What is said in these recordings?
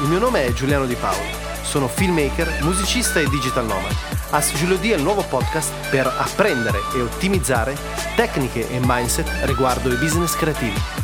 il mio nome è Giuliano Di Paolo. Sono filmmaker, musicista e digital nomad. Ask Giulio D è il nuovo podcast per apprendere e ottimizzare tecniche e mindset riguardo i business creativi.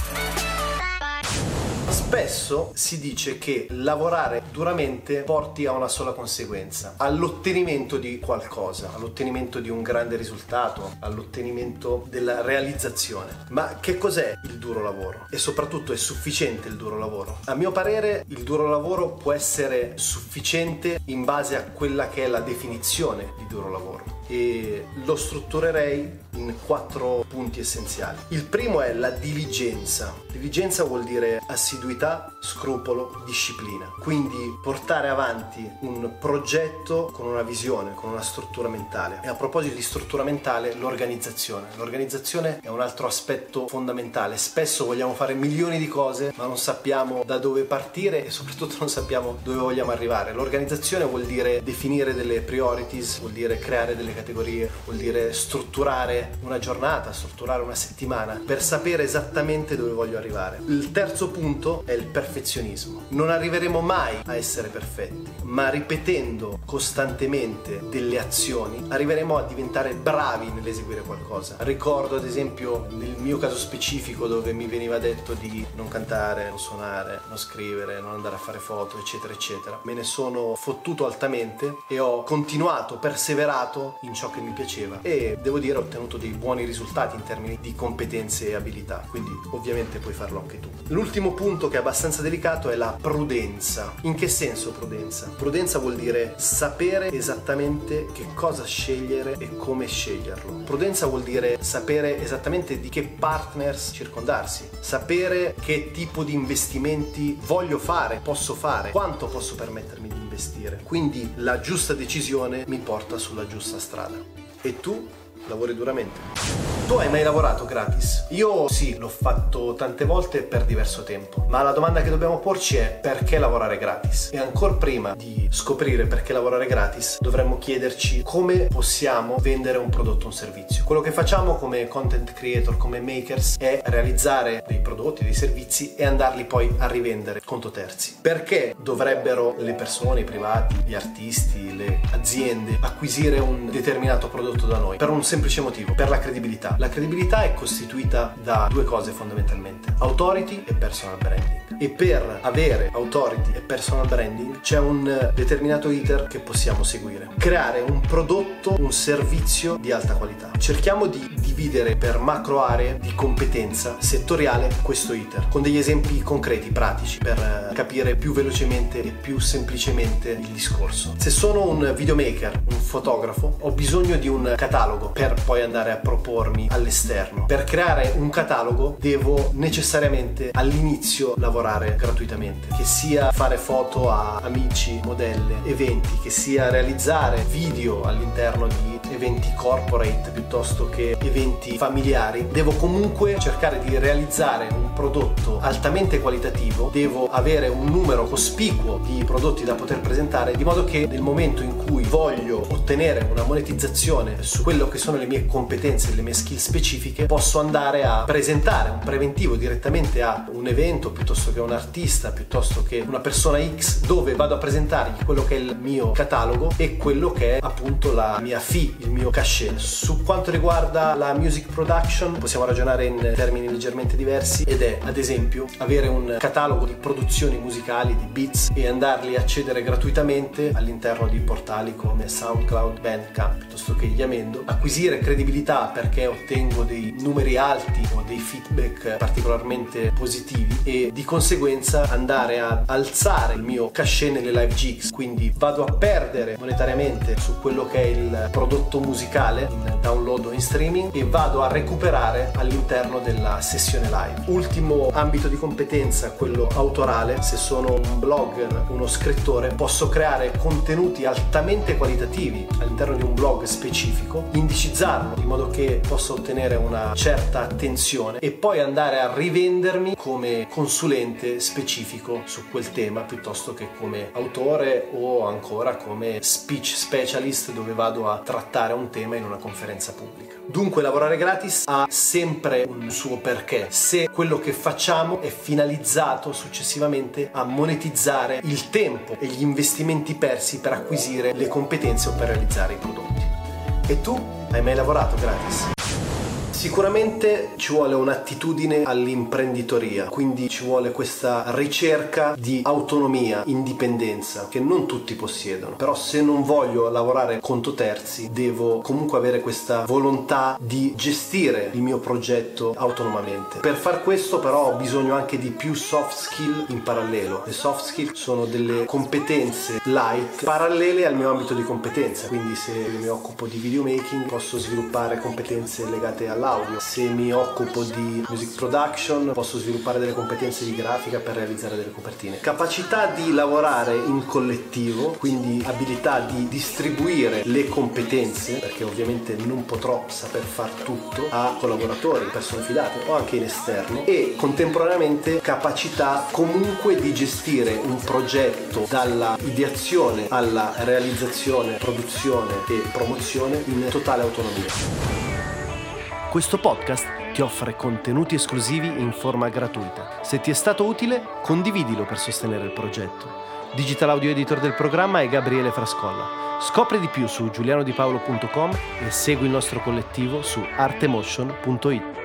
Spesso si dice che lavorare duramente porti a una sola conseguenza, all'ottenimento di qualcosa, all'ottenimento di un grande risultato, all'ottenimento della realizzazione. Ma che cos'è il duro lavoro? E soprattutto è sufficiente il duro lavoro? A mio parere il duro lavoro può essere sufficiente in base a quella che è la definizione di duro lavoro e lo strutturerei in quattro punti essenziali. Il primo è la diligenza. Diligenza vuol dire assiduità, scrupolo, disciplina. Quindi portare avanti un progetto con una visione, con una struttura mentale. E a proposito di struttura mentale, l'organizzazione. L'organizzazione è un altro aspetto fondamentale. Spesso vogliamo fare milioni di cose, ma non sappiamo da dove partire e soprattutto non sappiamo dove vogliamo arrivare. L'organizzazione vuol dire definire delle priorities, vuol dire creare delle categorie, vuol dire strutturare una giornata, strutturare una settimana per sapere esattamente dove voglio arrivare. Il terzo punto è il perfezionismo. Non arriveremo mai a essere perfetti, ma ripetendo costantemente delle azioni arriveremo a diventare bravi nell'eseguire qualcosa. Ricordo ad esempio nel mio caso specifico dove mi veniva detto di non cantare, non suonare, non scrivere, non andare a fare foto, eccetera, eccetera. Me ne sono fottuto altamente e ho continuato, perseverato in ciò che mi piaceva e devo dire ho ottenuto dei buoni risultati in termini di competenze e abilità, quindi ovviamente puoi farlo anche tu. L'ultimo punto che è abbastanza delicato è la prudenza. In che senso prudenza? Prudenza vuol dire sapere esattamente che cosa scegliere e come sceglierlo. Prudenza vuol dire sapere esattamente di che partners circondarsi, sapere che tipo di investimenti voglio fare, posso fare, quanto posso permettermi di investire. Quindi la giusta decisione mi porta sulla giusta strada. E tu lavori duramente. Tu hai mai lavorato gratis? Io sì, l'ho fatto tante volte per diverso tempo, ma la domanda che dobbiamo porci è perché lavorare gratis? E ancora prima di scoprire perché lavorare gratis, dovremmo chiederci come possiamo vendere un prodotto o un servizio. Quello che facciamo come content creator, come makers, è realizzare dei prodotti, dei servizi e andarli poi a rivendere conto terzi. Perché dovrebbero le persone, i privati, gli artisti, le aziende acquisire un determinato prodotto da noi? Per un semplice motivo, per la credibilità. La credibilità è costituita da due cose fondamentalmente, authority e personal branding. E per avere authority e personal branding c'è un determinato iter che possiamo seguire. Creare un prodotto, un servizio di alta qualità. Cerchiamo di dividere per macro aree di competenza settoriale questo iter con degli esempi concreti, pratici, per capire più velocemente e più semplicemente il discorso. Se sono un videomaker, un fotografo, ho bisogno di un catalogo per poi andare a propormi all'esterno. Per creare un catalogo devo necessariamente all'inizio lavorare gratuitamente, che sia fare foto a amici, modelle, eventi, che sia realizzare video all'interno di eventi corporate piuttosto che eventi familiari, devo comunque cercare di realizzare un prodotto altamente qualitativo, devo avere un numero cospicuo di prodotti da poter presentare, di modo che nel momento in cui voglio ottenere una monetizzazione su quello che sono le mie competenze, le mie skill specifiche, posso andare a presentare un preventivo direttamente a un evento piuttosto che a un artista, piuttosto che una persona X, dove vado a presentargli quello che è il mio catalogo e quello che è appunto la mia fee, il mio cachet. Su quanto riguarda la music production, possiamo ragionare in termini leggermente diversi ed è ad esempio avere un catalogo di produzioni musicali, di beats e andarli a accedere gratuitamente all'interno di portali come SoundCloud, Bandcamp che Yamendo, acquisire credibilità perché ottengo dei numeri alti o dei feedback particolarmente positivi e di conseguenza andare a alzare il mio cachet nelle live gigs, quindi vado a perdere monetariamente su quello che è il prodotto musicale in download o in streaming e vado a recuperare all'interno della sessione live. Ultimo ambito di competenza, quello autorale, se sono un blogger, uno scrittore, posso creare contenuti altamente qualitativi all'interno di un blog specifico, indicizzarlo in modo che possa ottenere una certa attenzione e poi andare a rivendermi come consulente specifico su quel tema piuttosto che come autore o ancora come speech specialist dove vado a trattare un tema in una conferenza pubblica. Dunque lavorare gratis ha sempre un suo perché, se quello che facciamo è finalizzato successivamente a monetizzare il tempo e gli investimenti persi per acquisire le competenze o per realizzare i prodotti. E tu hai mai lavorato gratis? Sicuramente ci vuole un'attitudine all'imprenditoria, quindi ci vuole questa ricerca di autonomia, indipendenza, che non tutti possiedono. Però se non voglio lavorare conto terzi, devo comunque avere questa volontà di gestire il mio progetto autonomamente. Per far questo però ho bisogno anche di più soft skill in parallelo. Le soft skill sono delle competenze light parallele al mio ambito di competenza, quindi se mi occupo di videomaking posso sviluppare competenze legate all'audio audio. Se mi occupo di music production posso sviluppare delle competenze di grafica per realizzare delle copertine. Capacità di lavorare in collettivo, quindi abilità di distribuire le competenze, perché ovviamente non potrò saper far tutto a collaboratori, persone fidate o anche in esterno e contemporaneamente capacità comunque di gestire un progetto dalla ideazione alla realizzazione, produzione e promozione in totale autonomia. Questo podcast ti offre contenuti esclusivi in forma gratuita. Se ti è stato utile, condividilo per sostenere il progetto. Digital audio editor del programma è Gabriele Frascolla. Scopri di più su giulianodipaolo.com e segui il nostro collettivo su artemotion.it.